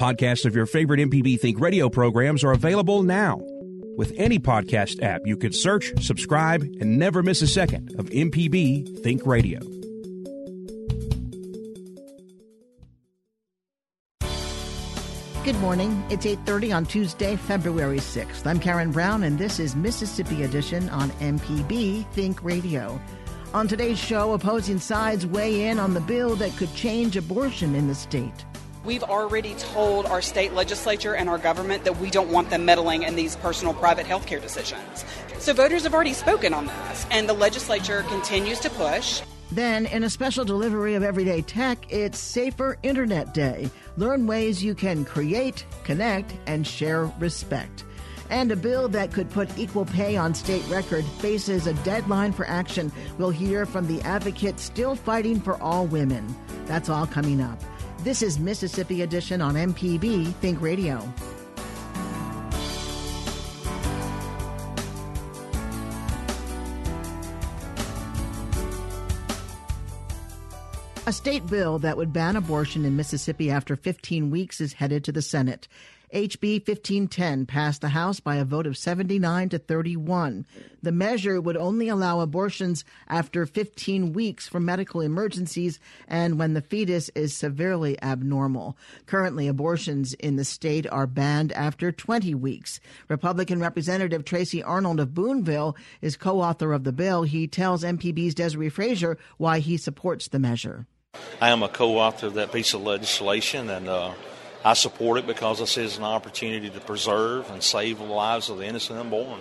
Podcasts of your favorite MPB Think radio programs are available now. With any podcast app, you can search, subscribe, and never miss a second of MPB Think Radio. Good morning. It's 8:30 on Tuesday, February 6th. I'm Karen Brown and this is Mississippi Edition on MPB Think Radio. On today's show, opposing sides weigh in on the bill that could change abortion in the state. We've already told our state legislature and our government that we don't want them meddling in these personal private health care decisions. So voters have already spoken on this, and the legislature continues to push. Then, in a special delivery of Everyday Tech, it's Safer Internet Day. Learn ways you can create, connect, and share respect. And a bill that could put equal pay on state record faces a deadline for action. We'll hear from the advocate still fighting for all women. That's all coming up. This is Mississippi Edition on MPB Think Radio. A state bill that would ban abortion in Mississippi after 15 weeks is headed to the Senate. HB 1510 passed the House by a vote of 79 to 31. The measure would only allow abortions after 15 weeks for medical emergencies and when the fetus is severely abnormal. Currently, abortions in the state are banned after 20 weeks. Republican Representative Tracy Arnold of Booneville is co author of the bill. He tells MPB's Desare Frazier why he supports the measure. I am a co author of that piece of legislation and uh, I support it because this is an opportunity to preserve and save the lives of the innocent unborn.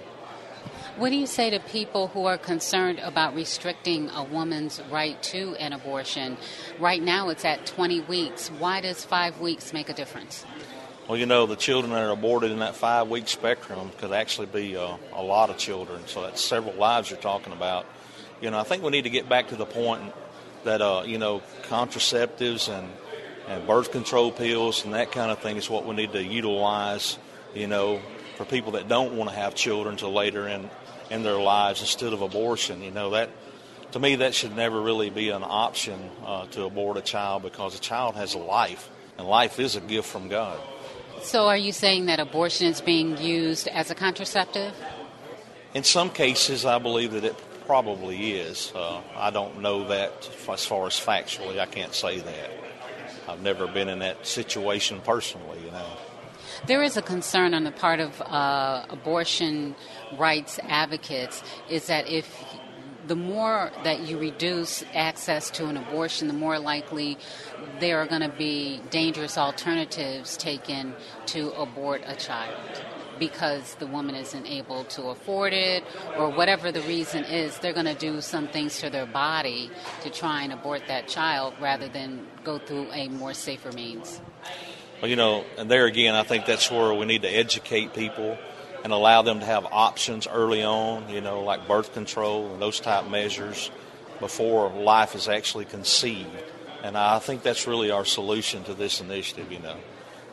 What do you say to people who are concerned about restricting a woman's right to an abortion? Right now it's at 20 weeks. Why does five weeks make a difference? Well, you know, the children that are aborted in that five week spectrum could actually be uh, a lot of children. So that's several lives you're talking about. You know, I think we need to get back to the point that, uh, you know, contraceptives and and birth control pills and that kind of thing is what we need to utilize, you know, for people that don't want to have children until later in, in their lives instead of abortion. You know, that to me, that should never really be an option uh, to abort a child because a child has a life, and life is a gift from God. So, are you saying that abortion is being used as a contraceptive? In some cases, I believe that it probably is. Uh, I don't know that as far as factually, I can't say that. I've never been in that situation personally, you know. There is a concern on the part of uh, abortion rights advocates is that if the more that you reduce access to an abortion, the more likely there are going to be dangerous alternatives taken to abort a child because the woman isn't able to afford it or whatever the reason is, they're going to do some things to their body to try and abort that child rather than go through a more safer means. Well, you know, and there again, I think that's where we need to educate people and allow them to have options early on, you know, like birth control and those type measures before life is actually conceived. And I think that's really our solution to this initiative, you know.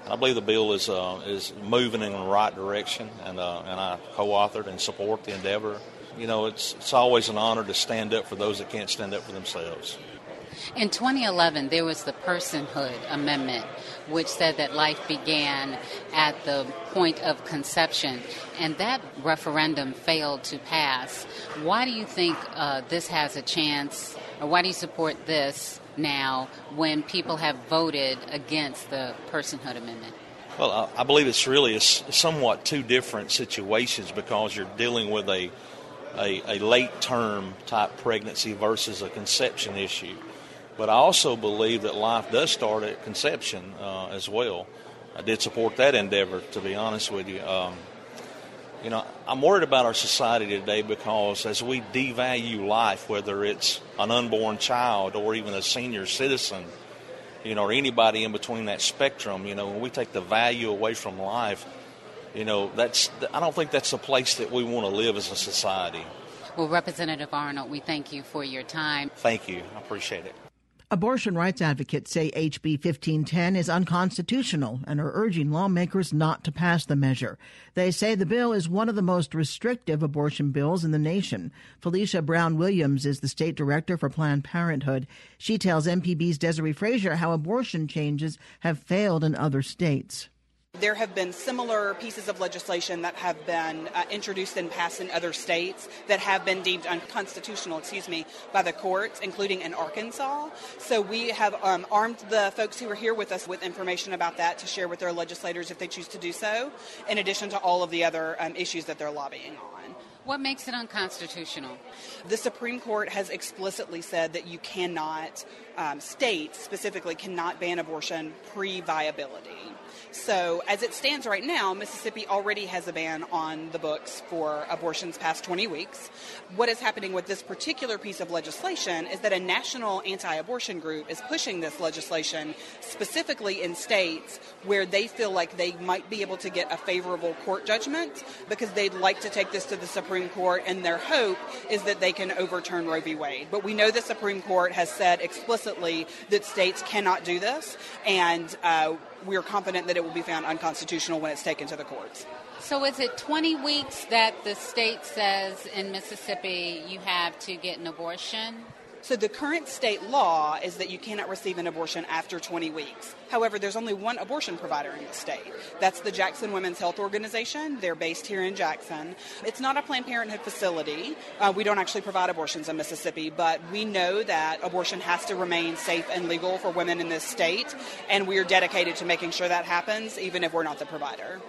I believe the bill is uh, is moving in the right direction, and uh, and I co-authored and support the endeavor. You know, it's it's always an honor to stand up for those that can't stand up for themselves. In 2011, there was the Personhood Amendment, which said that life began at the point of conception, and that referendum failed to pass. Why do you think uh, this has a chance, or why do you support this now when people have voted against the Personhood Amendment? Well, I believe it's really a somewhat two different situations because you're dealing with a, a, a late term type pregnancy versus a conception issue. But I also believe that life does start at conception uh, as well. I did support that endeavor, to be honest with you. Um, you know, I'm worried about our society today because as we devalue life, whether it's an unborn child or even a senior citizen, you know, or anybody in between that spectrum, you know, when we take the value away from life, You know, that's I don't think that's a place that we want to live as a society. Well, Representative Arnold, we thank you for your time. Thank you. I appreciate it. Abortion rights advocates say HB 1510 is unconstitutional and are urging lawmakers not to pass the measure. They say the bill is one of the most restrictive abortion bills in the nation. Felicia Brown Williams is the state director for Planned Parenthood. She tells MPB's Desare Frazier how abortion changes have failed in other states. There have been similar pieces of legislation that have been uh, introduced and passed in other states that have been deemed unconstitutional, excuse me, by the courts, including in Arkansas. So we have um, armed the folks who are here with us with information about that to share with their legislators if they choose to do so, in addition to all of the other um, issues that they're lobbying on. What makes it unconstitutional? The Supreme Court has explicitly said that you cannot, um, states specifically cannot ban abortion pre viability. So, as it stands right now, Mississippi already has a ban on the books for abortions past 20 weeks. What is happening with this particular piece of legislation is that a national anti abortion group is pushing this legislation specifically in states where they feel like they might be able to get a favorable court judgment because they'd like to take this to the Supreme Court, and their hope is that they can overturn Roe v. Wade. But we know the Supreme Court has said explicitly that states cannot do this, and uh, we are confident that it will be found unconstitutional when it's taken to the courts. So, is it 20 weeks that the state says in Mississippi you have to get an abortion? So the current state law is that you cannot receive an abortion after 20 weeks. However, there's only one abortion provider in the state. That's the Jackson Women's Health Organization. They're based here in Jackson. It's not a Planned Parenthood facility. Uh, we don't actually provide abortions in Mississippi, but we know that abortion has to remain safe and legal for women in this state, and we are dedicated to making sure that happens, even if we're not the provider.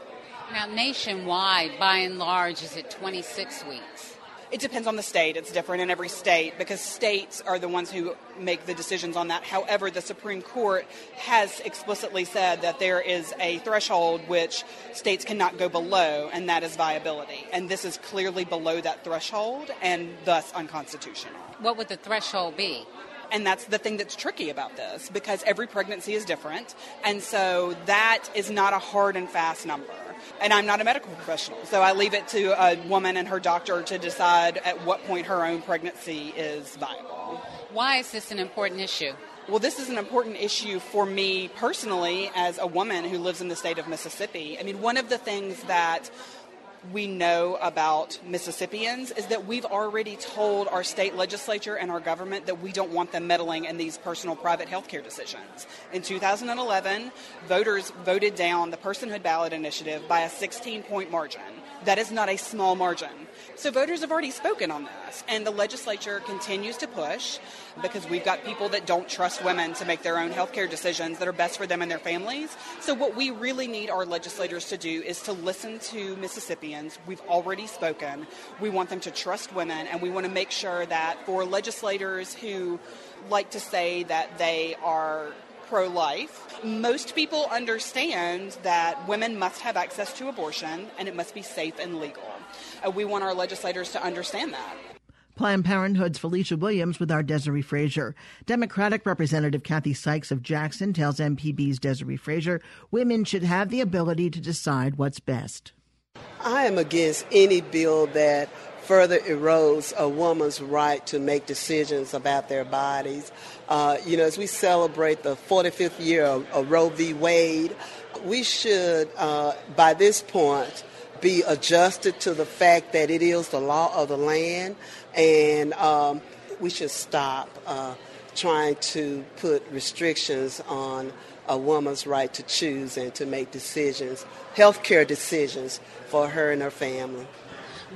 Now, nationwide, by and large, is it 26 weeks? It depends on the state. It's different in every state because states are the ones who make the decisions on that. However, the Supreme Court has explicitly said that there is a threshold which states cannot go below, and that is viability. And this is clearly below that threshold and thus unconstitutional. What would the threshold be? And that's the thing that's tricky about this because every pregnancy is different. And so that is not a hard and fast number and I'm not a medical professional. So I leave it to a woman and her doctor to decide at what point her own pregnancy is viable. Why is this an important issue? Well, this is an important issue for me personally as a woman who lives in the state of Mississippi. I mean, one of the things that we know about Mississippians is that we've already told our state legislature and our government that we don't want them meddling in these personal private health care decisions. In 2011, voters voted down the personhood ballot initiative by a 16 point margin. That is not a small margin. So voters have already spoken on this, and the legislature continues to push because we've got people that don't trust women to make their own healthcare decisions that are best for them and their families. So what we really need our legislators to do is to listen to Mississippians. We've already spoken. We want them to trust women, and we want to make sure that for legislators who like to say that they are pro life. Most people understand that women must have access to abortion and it must be safe and legal. Uh, we want our legislators to understand that. Planned Parenthood's Felicia Williams with our Desare Frazier. Democratic Representative Kathy Sykes of Jackson tells MPB's Desare Frazier women should have the ability to decide what's best. I am against any bill that further erodes a woman's right to make decisions about their bodies. Uh, you know, as we celebrate the 45th year of, of Roe v. Wade, we should, uh, by this point, be adjusted to the fact that it is the law of the land, and um, we should stop uh, trying to put restrictions on a woman's right to choose and to make decisions, healthcare decisions for her and her family.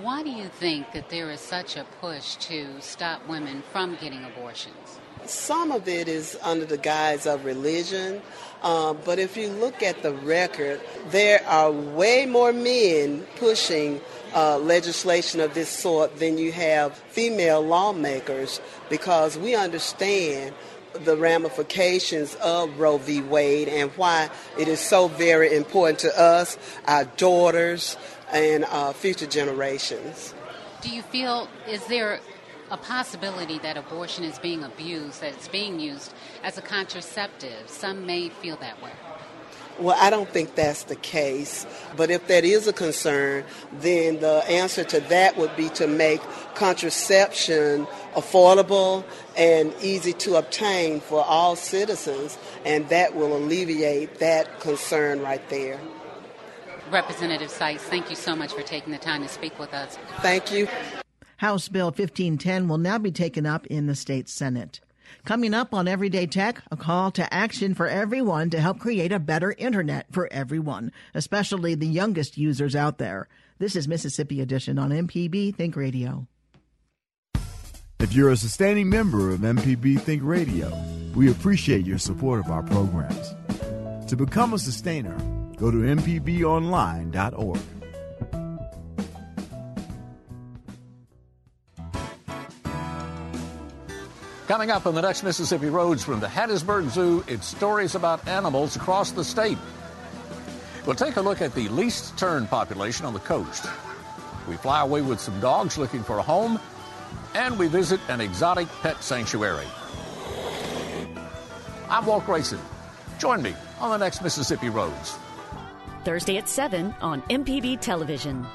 Why do you think that there is such a push to stop women from getting abortions? Some of it is under the guise of religion, uh, but if you look at the record, there are way more men pushing uh, legislation of this sort than you have female lawmakers because we understand the ramifications of Roe v. Wade and why it is so very important to us, our daughters, and uh, future generations. Do you feel, is there a possibility that abortion is being abused, that it's being used as a contraceptive? Some may feel that way. Well, I don't think that's the case. But if that is a concern, then the answer to that would be to make contraception affordable and easy to obtain for all citizens, and that will alleviate that concern right there. Representative Sykes, thank you so much for taking the time to speak with us. Thank you. House Bill 1510 will now be taken up in the state Senate. Coming up on Everyday Tech, a call to action for everyone to help create a better internet for everyone, especially the youngest users out there. This is Mississippi Edition on MPB Think Radio. If you're a sustaining member of MPB Think Radio, we appreciate your support of our programs. To become a sustainer, go to MPBOnline.org. Coming up on the next Mississippi Roads from the Hattiesburg Zoo, it's stories about animals across the state. We'll take a look at the least tern population on the coast. We fly away with some dogs looking for a home, and we visit an exotic pet sanctuary. I'm Walt Grayson. Join me on the next Mississippi Roads. Thursday at 7 on MPB Television.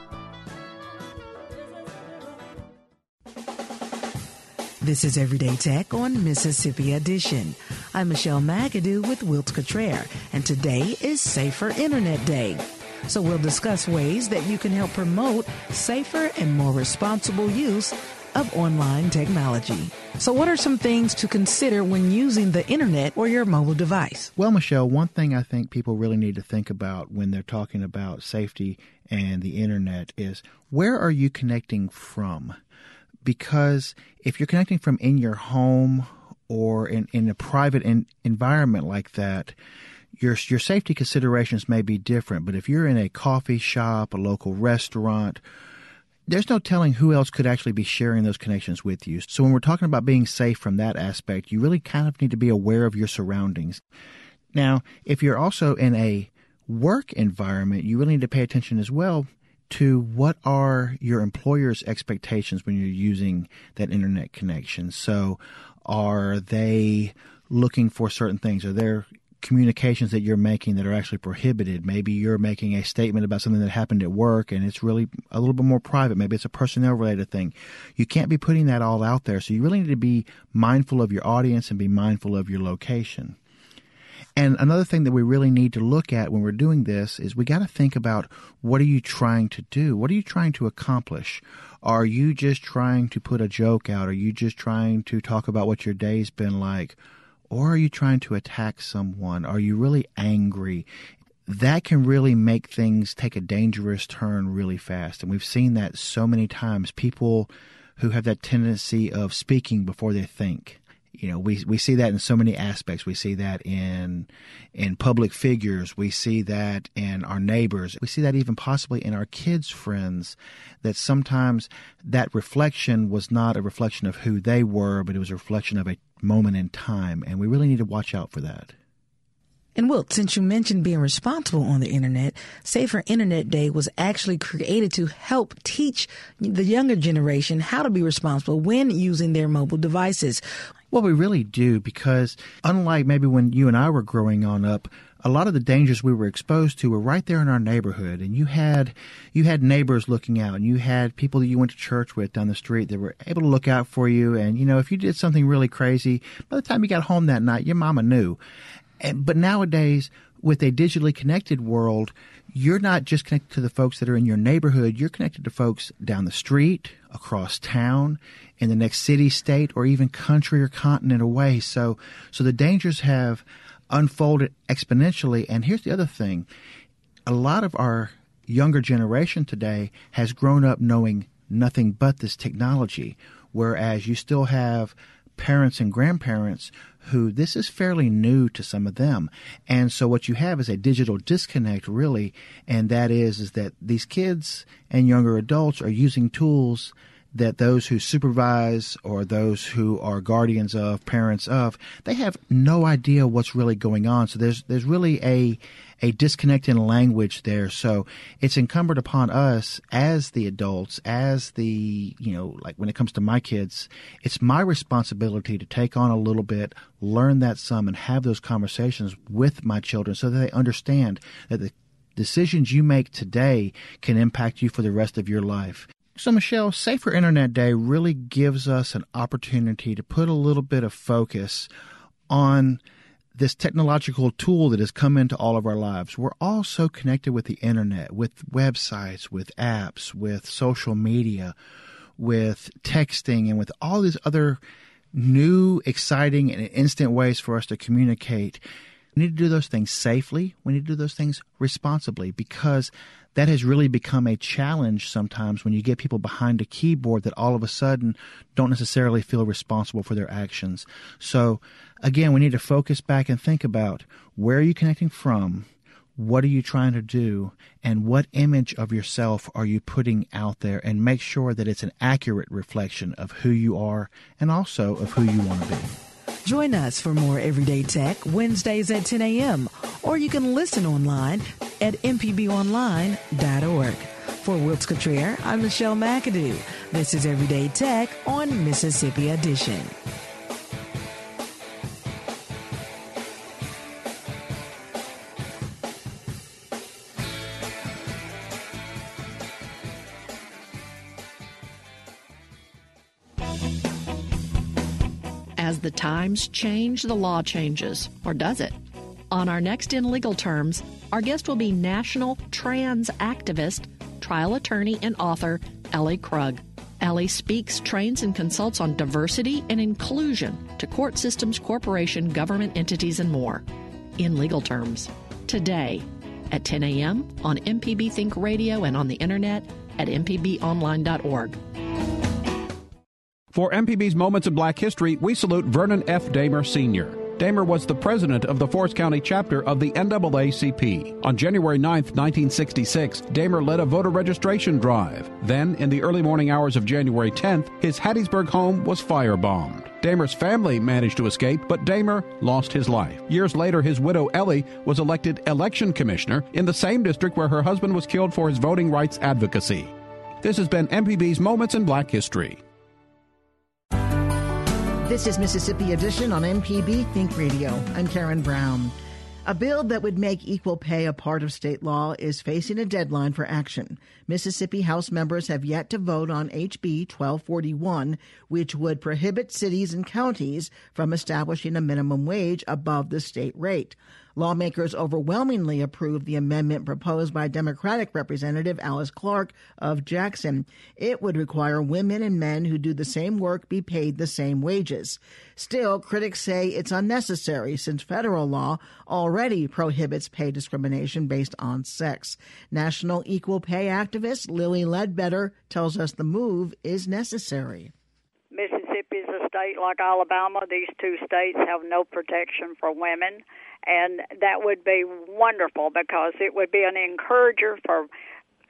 This is Everyday Tech on Mississippi Edition. I'm Michelle McAdoo with Wiltz Cutrer, and today is Safer Internet Day. So we'll discuss ways that you can help promote safer and more responsible use of online technology. So, what are some things to consider when using the internet or your mobile device? Well, Michelle, one thing I think people really need to think about when they're talking about safety and the internet is where are you connecting from? because if you're connecting from in your home or in, in a private in, environment like that, your your safety considerations may be different. But if you're in a coffee shop, a local restaurant, there's no telling who else could actually be sharing those connections with you. So when we're talking about being safe from that aspect, you really kind of need to be aware of your surroundings. Now, if you're also in a work environment, you really need to pay attention as well to what are your employer's expectations when you're using that internet connection. So, are they looking for certain things? Are there communications that you're making that are actually prohibited? Maybe you're making a statement about something that happened at work and it's really a little bit more private. Maybe it's a personnel related thing. You can't be putting that all out there. So, you really need to be mindful of your audience and be mindful of your location. And another thing that we really need to look at when we're doing this is we got to think about what are you trying to do? What are you trying to accomplish? Are you just trying to put a joke out? Are you just trying to talk about what your day's been like? Or are you trying to attack someone? Are you really angry? That can really make things take a dangerous turn really fast. And we've seen that so many times. People who have that tendency of speaking before they think you know we we see that in so many aspects we see that in in public figures we see that in our neighbors we see that even possibly in our kids friends that sometimes that reflection was not a reflection of who they were but it was a reflection of a moment in time and we really need to watch out for that and Wiltz, since you mentioned being responsible on the internet, Safer Internet Day was actually created to help teach the younger generation how to be responsible when using their mobile devices. Well, we really do because unlike maybe when you and I were growing on up, a lot of the dangers we were exposed to were right there in our neighborhood and you had you had neighbors looking out and you had people that you went to church with down the street that were able to look out for you and you know if you did something really crazy by the time you got home that night your mama knew and, but nowadays with a digitally connected world you're not just connected to the folks that are in your neighborhood, you're connected to folks down the street, across town, in the next city, state, or even country or continent away. So, so the dangers have unfolded exponentially. And here's the other thing. A lot of our younger generation today has grown up knowing nothing but this technology, whereas you still have parents and grandparents who this is fairly new to some of them. And so what you have is a digital disconnect really, and that is is that these kids and younger adults are using tools that those who supervise or those who are guardians of, parents of, they have no idea what's really going on. So there's there's really a a disconnect in language there. So it's incumbent upon us as the adults, as the, you know, like when it comes to my kids, it's my responsibility to take on a little bit, learn that some, and have those conversations with my children so that they understand that the decisions you make today can impact you for the rest of your life. So, Michelle, Safer Internet Day really gives us an opportunity to put a little bit of focus on this technological tool that has come into all of our lives. We're all so connected with the internet, with websites, with apps, with social media, with texting, and with all these other new, exciting, and instant ways for us to communicate. We need to do those things safely. We need to do those things responsibly because that has really become a challenge sometimes when you get people behind a keyboard that all of a sudden don't necessarily feel responsible for their actions. So, again, we need to focus back and think about where are you connecting from? What are you trying to do? And what image of yourself are you putting out there? And make sure that it's an accurate reflection of who you are and also of who you want to be. Join us for more Everyday Tech Wednesdays at 10 a.m. or you can listen online at mpbonline.org. For Wiltz Cutrer, I'm Michelle McAdoo. This is Everyday Tech on Mississippi Edition. Times change, the law changes. Or does it? On our next In Legal Terms, our guest will be national trans activist, trial attorney, and author Ellie Krug. Ellie speaks, trains, and consults on diversity and inclusion to court systems, corporation, government entities, and more. In legal terms, today at 10 a.m. on MPB Think Radio and on the internet at mpbonline.org. For MPB's Moments in Black History, we salute Vernon F. Dahmer Sr. Dahmer was the president of the Forrest County chapter of the NAACP. On January 9, 1966, Dahmer led a voter registration drive. Then, in the early morning hours of January 10th, his Hattiesburg home was firebombed. Dahmer's family managed to escape, but Dahmer lost his life. Years later, his widow Ellie was elected election commissioner in the same district where her husband was killed for his voting rights advocacy. This has been MPB's Moments in Black History. This is Mississippi Edition on MPB Think Radio. I'm Karen Brown. A bill that would make equal pay a part of state law is facing a deadline for action. Mississippi House members have yet to vote on HB 1241, which would prohibit cities and counties from establishing a minimum wage above the state rate. Lawmakers overwhelmingly approved the amendment proposed by Democratic Representative Alyce Clarke of Jackson. It would require women and men who do the same work be paid the same wages. Still, critics say it's unnecessary since federal law already prohibits pay discrimination based on sex. National Equal Pay activist Lilly Ledbetter tells us the move is necessary. Mississippi is a state like Alabama. These two states have no protection for women and that would be wonderful because it would be an encourager for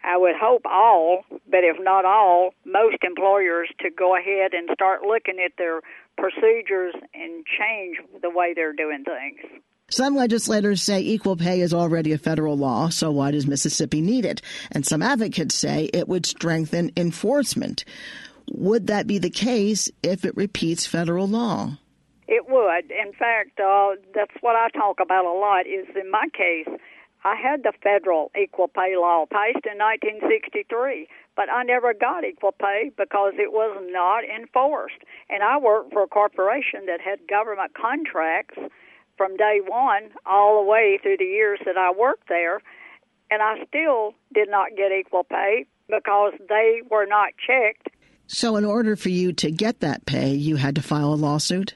I would hope all, but if not all, most employers to go ahead and start looking at their procedures and change the way they're doing things. Some legislators say equal pay is already a federal law, so why does Mississippi need it? And some advocates say it would strengthen enforcement. Would that be the case if it repeats federal law? It would. In fact, uh, that's what I talk about a lot. Is in my case, I had the federal equal pay law passed in 1963, but I never got equal pay because it was not enforced. And I worked for a corporation that had government contracts from day one all the way through the years that I worked there, and I still did not get equal pay because they were not checked. So, in order for you to get that pay, you had to file a lawsuit?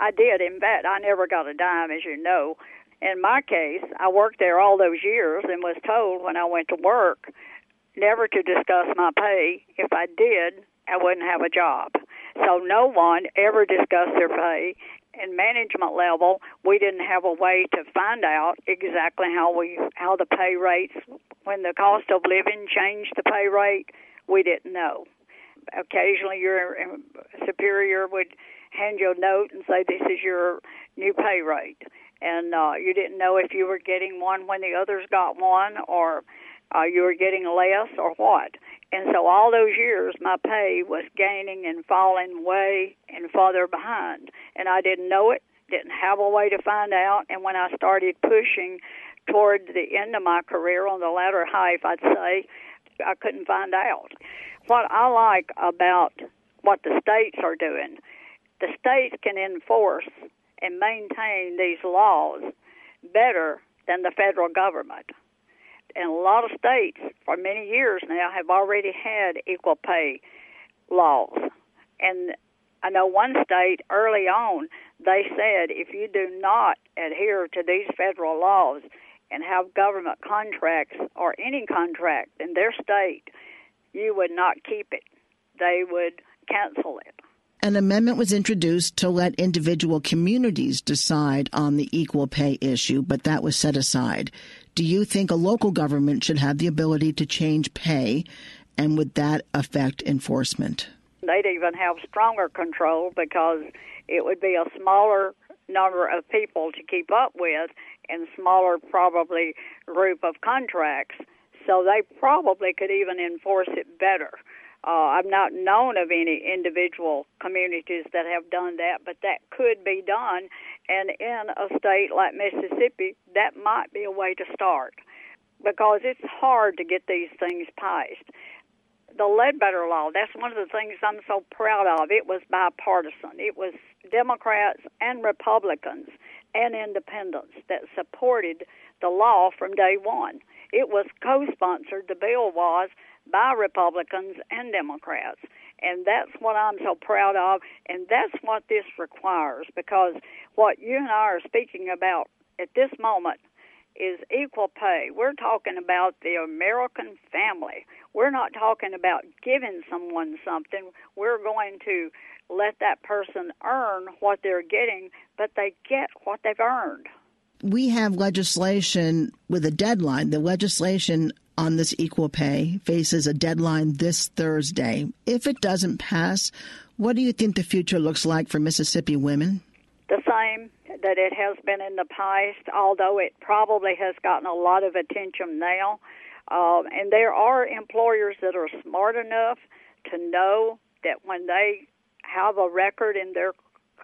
I did. In fact, I never got a dime, as you know. In my case, I worked there all those years and was told when I went to work never to discuss my pay. If I did, I wouldn't have a job. So no one ever discussed their pay. In management level, we didn't have a way to find out exactly how we how the pay rates when the cost of living changed the pay rate. We didn't know occasionally your um, superior would hand you a note and say, "This is your new pay rate," and uh, you didn't know if you were getting one when the others got one, or uh, you were getting less, or what. And so all those years, my pay was gaining and falling way and farther behind, and I didn't know it, didn't have a way to find out. And when I started pushing toward the end of my career on the latter half, I'd say I couldn't find out. What I like about what the states are doing, the states can enforce and maintain these laws better than the federal government. And a lot of states, for many years now, have already had equal pay laws. And I know one state early on, they said if you do not adhere to these federal laws and have government contracts or any contract in their state, you would not keep it. They would cancel it. An amendment was introduced to let individual communities decide on the equal pay issue, but that was set aside. Do you think a local government should have the ability to change pay, and would that affect enforcement? They'd even have stronger control because it would be a smaller number of people to keep up with and smaller, probably, group of contracts. So they probably could even enforce it better. Uh, I've not known of any individual communities that have done that, but that could be done. And in a state like Mississippi, that might be a way to start because it's hard to get these things passed. The Ledbetter Law, that's one of the things I'm so proud of. It was bipartisan. It was Democrats and Republicans and independents that supported the law from day one. It was co sponsored, the bill was, by Republicans and Democrats. And that's what I'm so proud of, and that's what this requires because what you and I are speaking about at this moment is equal pay. We're talking about the American family. We're not talking about giving someone something. We're going to let that person earn what they're getting, but they get what they've earned. We have legislation with a deadline. The legislation on this equal pay faces a deadline this Thursday. If it doesn't pass, what do you think the future looks like for Mississippi women? The same that it has been in the past, although it probably has gotten a lot of attention now. Um, and there are employers that are smart enough to know that when they have a record in their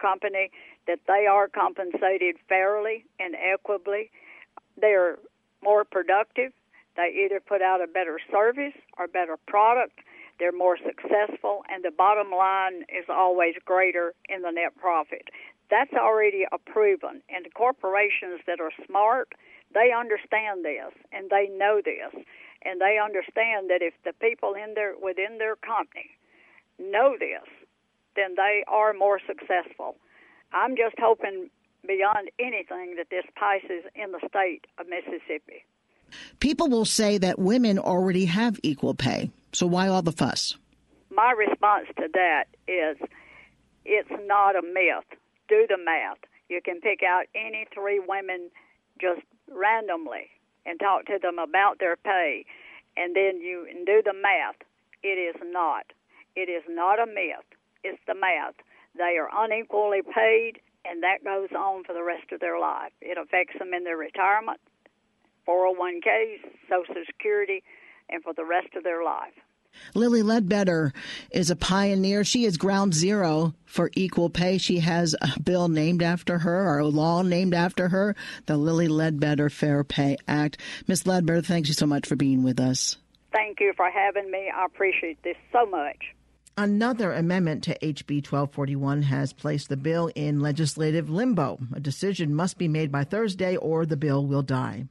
company that they are compensated fairly and equitably, they're more productive, they either put out a better service or better product, they're more successful, and the bottom line is always greater in the net profit. That's already a proven. And the corporations that are smart, they understand this and they know this. And they understand that if the people in their within their company know this, then they are more successful. I'm just hoping beyond anything that this passes in the state of Mississippi. People will say that women already have equal pay, so why all the fuss? My response to that is it's not a myth. Do the math. You can pick out any three women just randomly and talk to them about their pay, and then you do the math. It is not. It is not a myth. It's the math. They are unequally paid, and that goes on for the rest of their life. It affects them in their retirement, 401ks, Social Security, and for the rest of their life. Lilly Ledbetter is a pioneer. She is ground zero for equal pay. She has a bill named after her or a law named after her, the Lilly Ledbetter Fair Pay Act. Miss Ledbetter, thank you so much for being with us. Thank you for having me. I appreciate this so much. Another amendment to HB 1241 has placed the bill in legislative limbo. A decision must be made by Thursday or the bill will die.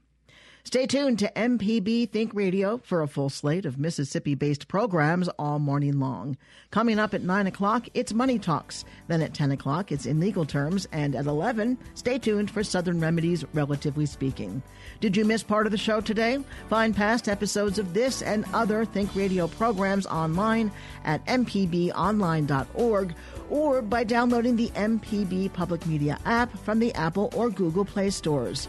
Stay tuned to MPB Think Radio for a full slate of Mississippi based programs all morning long. Coming up at 9 o'clock, it's Money Talks. Then at 10 o'clock, it's In Legal Terms. And at 11, stay tuned for Southern Remedies, Relatively Speaking. Did you miss part of the show today? Find past episodes of this and other Think Radio programs online at mpbonline.org or by downloading the MPB Public Media app from the Apple or Google Play stores.